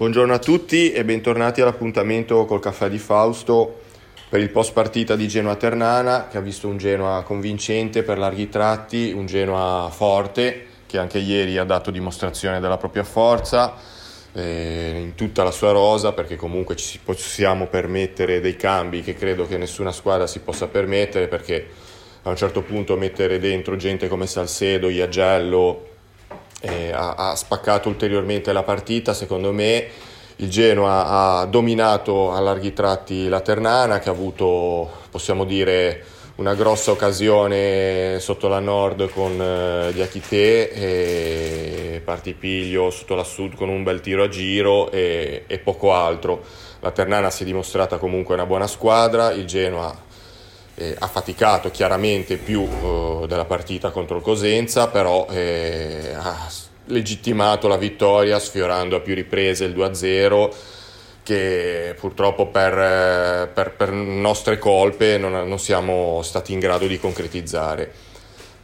Buongiorno a tutti e bentornati all'appuntamento col caffè di Fausto per il post partita di Genoa Ternana che ha visto un Genoa convincente per larghi tratti, un Genoa forte che anche ieri ha dato dimostrazione della propria forza eh, in tutta la sua rosa perché comunque ci possiamo permettere dei cambi che credo che nessuna squadra si possa permettere perché a un certo punto mettere dentro gente come Salcedo, Iagello eh, ha, ha, spaccato ulteriormente la partita, secondo me il Genoa ha dominato a larghi tratti la Ternana che ha avuto, possiamo dire, una grossa occasione sotto la nord con eh, Diachité e Partipiglio sotto la sud con un bel tiro a giro e, e poco altro. La Ternana si è dimostrata comunque una buona squadra, il Genoa eh, ha faticato chiaramente più eh, della partita contro il Cosenza, però eh, ha legittimato la vittoria sfiorando a più riprese il 2-0 che purtroppo per, eh, per, per nostre colpe non, non siamo stati in grado di concretizzare.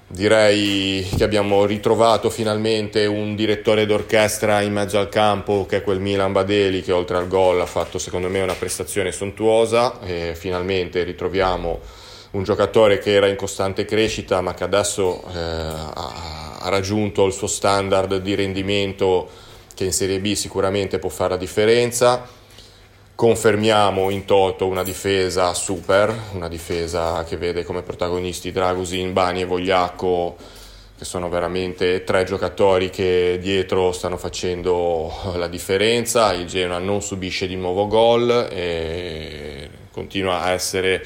Direi che abbiamo ritrovato finalmente un direttore d'orchestra in mezzo al campo che è quel Milan Badeli che oltre al gol ha fatto secondo me una prestazione sontuosa e finalmente ritroviamo un giocatore che era in costante crescita ma che adesso eh, ha, ha raggiunto il suo standard di rendimento che in Serie B sicuramente può fare la differenza. Confermiamo in toto una difesa super, una difesa che vede come protagonisti Dragusin, Bani e Vogliacco, che sono veramente tre giocatori che dietro stanno facendo la differenza. Il Genoa non subisce di nuovo gol e continua a essere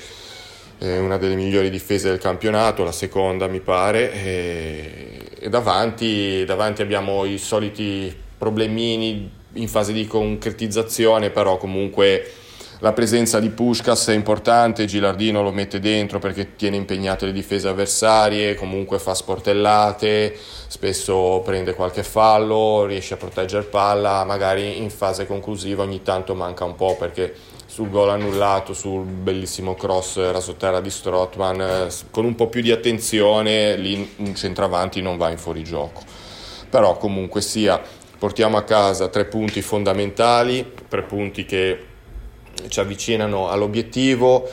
una delle migliori difese del campionato, la seconda mi pare, e, e davanti, davanti abbiamo i soliti problemini in fase di concretizzazione, però comunque la presenza di Pushkas è importante, Gilardino lo mette dentro perché tiene impegnate le difese avversarie, comunque fa sportellate, spesso prende qualche fallo, riesce a proteggere palla, magari in fase conclusiva ogni tanto manca un po' perché sul gol annullato, sul bellissimo cross rasoterra di Strotman, eh, con un po' più di attenzione lì un centravanti non va in fuorigioco. Però comunque sia, portiamo a casa tre punti fondamentali, tre punti che ci avvicinano all'obiettivo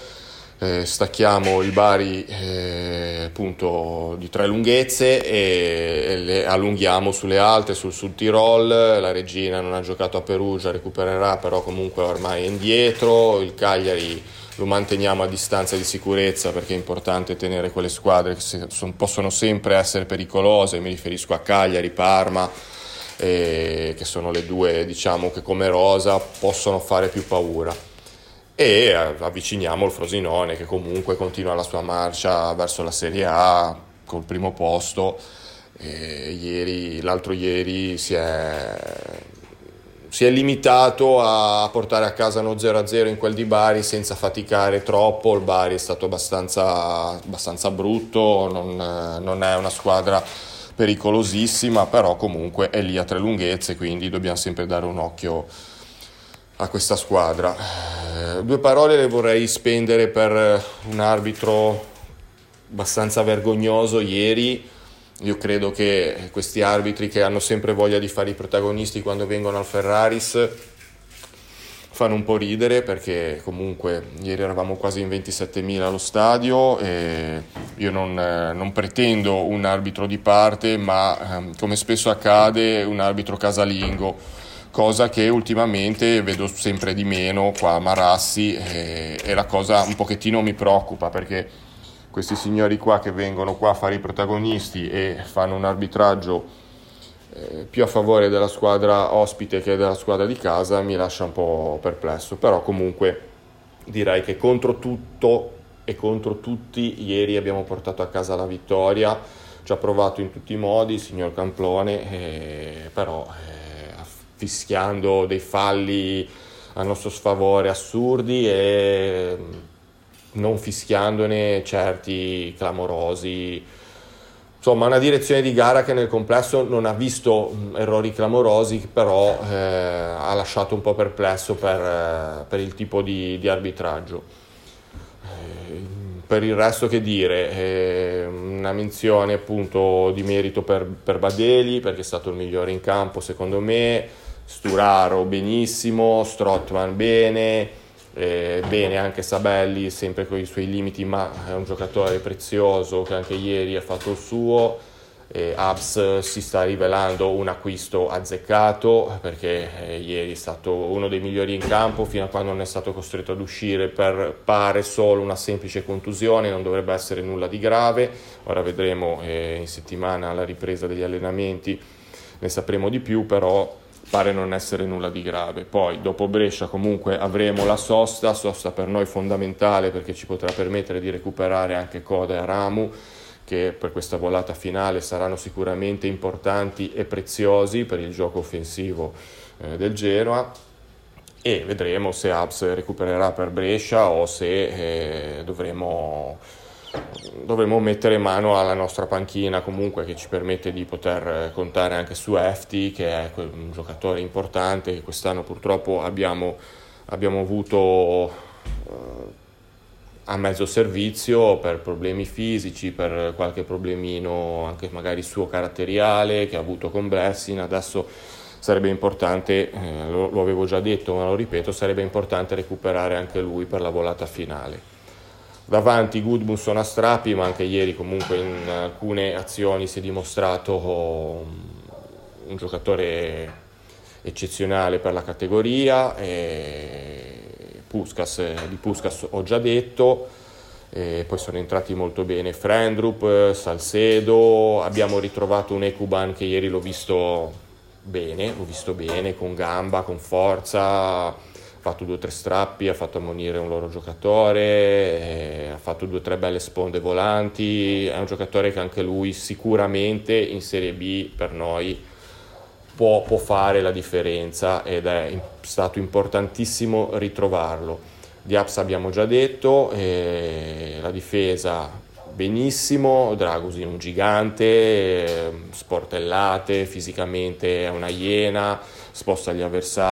eh, stacchiamo il Bari eh, appunto di tre lunghezze e, e, le allunghiamo sulle altre, sul Sud Tirol, la Regina non ha giocato a Perugia, recupererà però comunque ormai è indietro, il Cagliari lo manteniamo a distanza di sicurezza perché è importante tenere quelle squadre che son, possono sempre essere pericolose, mi riferisco a Cagliari, Parma, eh, che sono le due diciamo che come rosa possono fare più paura e avviciniamo il Frosinone che comunque continua la sua marcia verso la Serie A col primo posto. Ieri, l'altro ieri si è, si è limitato a portare a casa uno 0-0 in quel di Bari senza faticare troppo, il Bari è stato abbastanza, abbastanza brutto, non, non è una squadra pericolosissima, però comunque è lì a tre lunghezze, quindi dobbiamo sempre dare un occhio a questa squadra. Eh, due parole le vorrei spendere per un arbitro abbastanza vergognoso ieri. Io credo che questi arbitri che hanno sempre voglia di fare i protagonisti quando vengono al Ferraris fanno un po' ridere perché comunque ieri eravamo quasi in 27.000 allo stadio e io non, non pretendo un arbitro di parte ma ehm, come spesso accade un arbitro casalingo cosa che ultimamente vedo sempre di meno qua a Marassi e, e la cosa un pochettino mi preoccupa perché questi signori qua che vengono qua a fare i protagonisti e fanno un arbitraggio eh, più a favore della squadra ospite che della squadra di casa mi lascia un po' perplesso, però comunque direi che contro tutto e contro tutti ieri abbiamo portato a casa la vittoria, ci ha provato in tutti i modi il signor Camplone, eh, però eh, fischiando dei falli a nostro sfavore assurdi e non fischiandone certi clamorosi. Insomma, una direzione di gara che nel complesso non ha visto errori clamorosi, però eh, ha lasciato un po' perplesso per, eh, per il tipo di, di arbitraggio. Eh, per il resto che dire, eh, una menzione appunto di merito per, per Badeli perché è stato il migliore in campo secondo me, Sturaro benissimo, Strottman bene, eh, bene anche Sabelli, sempre con i suoi limiti, ma è un giocatore prezioso che anche ieri ha fatto il suo. Eh, Abs si sta rivelando un acquisto azzeccato perché eh, ieri è stato uno dei migliori in campo fino a quando non è stato costretto ad uscire per pare solo una semplice contusione, non dovrebbe essere nulla di grave. Ora vedremo eh, in settimana la ripresa degli allenamenti, ne sapremo di più, però pare non essere nulla di grave. Poi dopo Brescia comunque avremo la sosta, sosta per noi fondamentale perché ci potrà permettere di recuperare anche Coda e Ramu che per questa volata finale saranno sicuramente importanti e preziosi per il gioco offensivo eh, del Genoa e vedremo se Abs recupererà per Brescia o se eh, dovremo dovremmo mettere mano alla nostra panchina comunque che ci permette di poter eh, contare anche su Efti che è un giocatore importante che quest'anno purtroppo abbiamo, abbiamo avuto eh, a mezzo servizio per problemi fisici, per qualche problemino anche magari suo caratteriale che ha avuto con Blessing, adesso sarebbe importante, eh, lo, lo avevo già detto ma lo ripeto, sarebbe importante recuperare anche lui per la volata finale. Davanti Gudmundsson a strappi, ma anche ieri comunque in alcune azioni si è dimostrato un giocatore eccezionale per la categoria. Puskas, di Puskas ho già detto, e poi sono entrati molto bene Frendrup, Salcedo, abbiamo ritrovato un Ekuban che ieri l'ho visto bene, l'ho visto bene, con gamba, con forza, fatto due o tre strappi, ha fatto ammonire un loro giocatore, eh, ha fatto due o tre belle sponde volanti, è un giocatore che anche lui sicuramente in Serie B per noi può, può fare la differenza ed è stato importantissimo ritrovarlo. Di Aps abbiamo già detto, eh, la difesa benissimo, Dragusin un gigante, eh, sportellate, fisicamente è una iena, sposta gli avversari.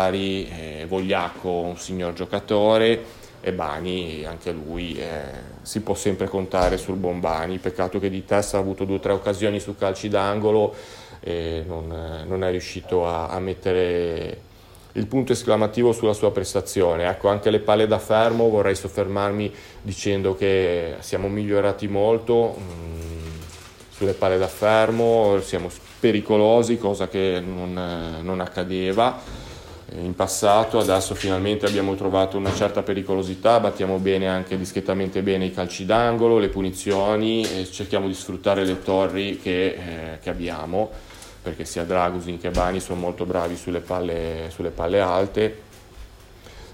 Eh, Vogliacco, un signor giocatore, e Bani, anche lui, eh, si può sempre contare sul buon Bani. Peccato che di testa ha avuto due o tre occasioni su calci d'angolo e non, non è riuscito a, a mettere il punto esclamativo sulla sua prestazione. Ecco, anche le palle da fermo vorrei soffermarmi dicendo che siamo migliorati molto mm, sulle palle da fermo, siamo pericolosi, cosa che non, non accadeva in passato, adesso finalmente abbiamo trovato una certa pericolosità, battiamo bene anche discretamente bene i calci d'angolo, le punizioni cerchiamo di sfruttare le torri che, eh, che abbiamo perché sia Dragusin che Bani sono molto bravi sulle palle, sulle palle alte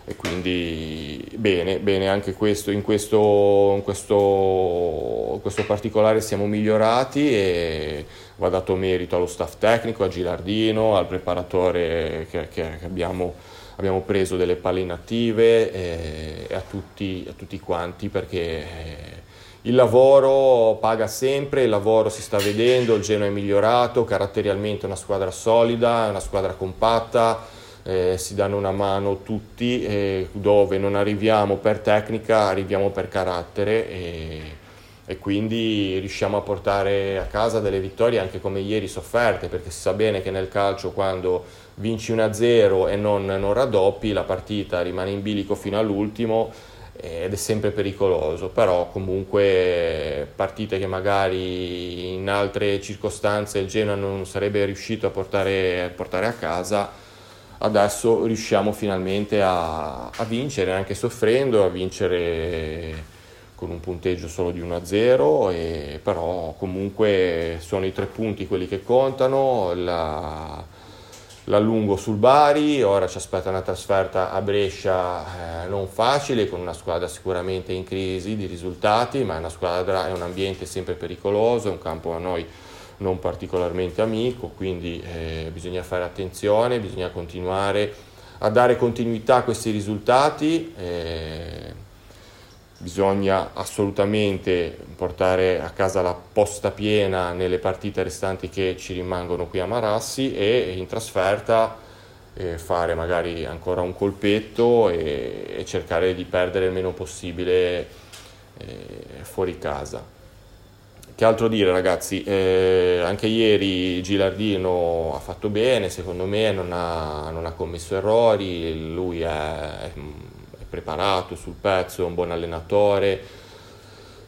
e quindi bene, bene anche questo, in, questo, in, questo, questo particolare siamo migliorati e va dato merito allo staff tecnico, a Gilardino, al preparatore che, che abbiamo, abbiamo, preso delle palle inattive e, e a, tutti, a, tutti, quanti perché il lavoro paga sempre, il lavoro si sta vedendo, il Genoa è migliorato, caratterialmente è una squadra solida, è una squadra compatta, eh, si danno una mano tutti, eh, dove non arriviamo per tecnica, arriviamo per carattere e, e, quindi riusciamo a portare a casa delle vittorie anche come ieri sofferte, perché si sa bene che nel calcio quando vinci 1-0 e non, non raddoppi la partita rimane in bilico fino all'ultimo ed è sempre pericoloso, però comunque partite che magari in altre circostanze il Genoa non sarebbe riuscito a portare, a, portare a casa, adesso riusciamo finalmente a, a, vincere, anche soffrendo, a vincere con un punteggio solo di 1-0, e, però comunque sono i tre punti quelli che contano. La, l'allungo sul Bari, ora ci aspetta una trasferta a Brescia eh, non facile, con una squadra sicuramente in crisi di risultati, ma è una squadra, è un ambiente sempre pericoloso, è un campo a noi non particolarmente amico, quindi eh, bisogna fare attenzione, bisogna continuare a dare continuità a questi risultati. Eh, bisogna assolutamente portare a casa la posta piena nelle partite restanti che ci rimangono qui a Marassi e in trasferta eh, fare magari ancora un colpetto e, e, cercare di perdere il meno possibile eh, fuori casa. Che altro dire ragazzi? Eh, anche ieri Gilardino ha fatto bene, secondo me non ha, non ha commesso errori, lui è preparato sul pezzo, è un buon allenatore,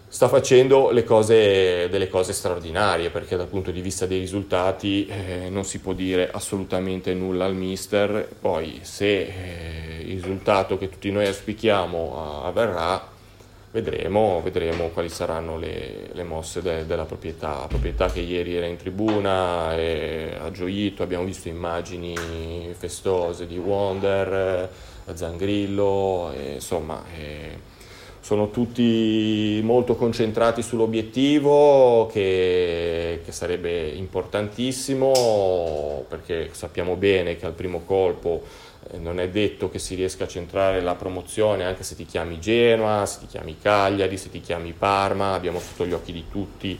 sta facendo cose, delle cose straordinarie perché dal punto di vista dei risultati eh, non si può dire assolutamente nulla al mister, poi se eh, il risultato che tutti noi auspichiamo avverrà vedremo, vedremo quali saranno le, le mosse de, della proprietà, la proprietà che ieri era in tribuna ha gioito, abbiamo visto immagini festose di Wonder, Zangrillo, e, insomma e sono tutti molto concentrati sull'obiettivo che, che, sarebbe importantissimo perché sappiamo bene che al primo colpo eh, non è detto che si riesca a centrare la promozione anche se ti chiami Genoa, se ti chiami Cagliari, se ti chiami Parma, abbiamo sotto gli occhi di tutti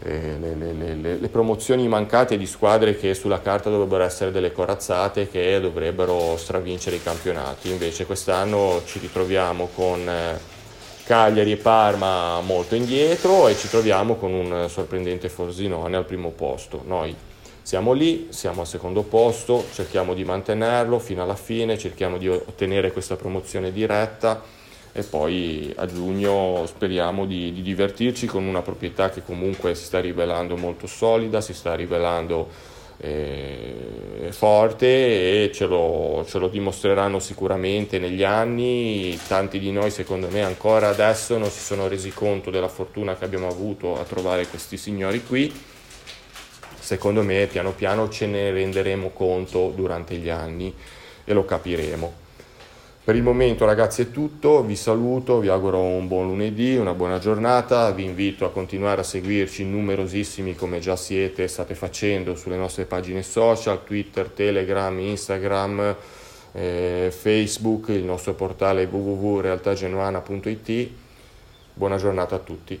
eh, le, le, le, le, promozioni mancate di squadre che sulla carta dovrebbero essere delle corazzate che dovrebbero stravincere i campionati. Invece quest'anno ci ritroviamo con eh, Cagliari e Parma molto indietro e ci troviamo con un sorprendente Forzinone al primo posto. Noi siamo lì, siamo al secondo posto, cerchiamo di mantenerlo fino alla fine, cerchiamo di ottenere questa promozione diretta e poi a giugno speriamo di, di, divertirci con una proprietà che comunque si sta rivelando molto solida, si sta rivelando eh, forte e ce lo, ce lo, dimostreranno sicuramente negli anni. Tanti di noi secondo me ancora adesso non si sono resi conto della fortuna che abbiamo avuto a trovare questi signori qui. Secondo me piano piano ce ne renderemo conto durante gli anni e lo capiremo. Per il momento ragazzi è tutto, vi saluto, vi auguro un buon lunedì, una buona giornata, vi invito a continuare a seguirci numerosissimi come già siete e state facendo sulle nostre pagine social, Twitter, Telegram, Instagram, eh, Facebook, il nostro portale www.realtagenuana.it. Buona giornata a tutti.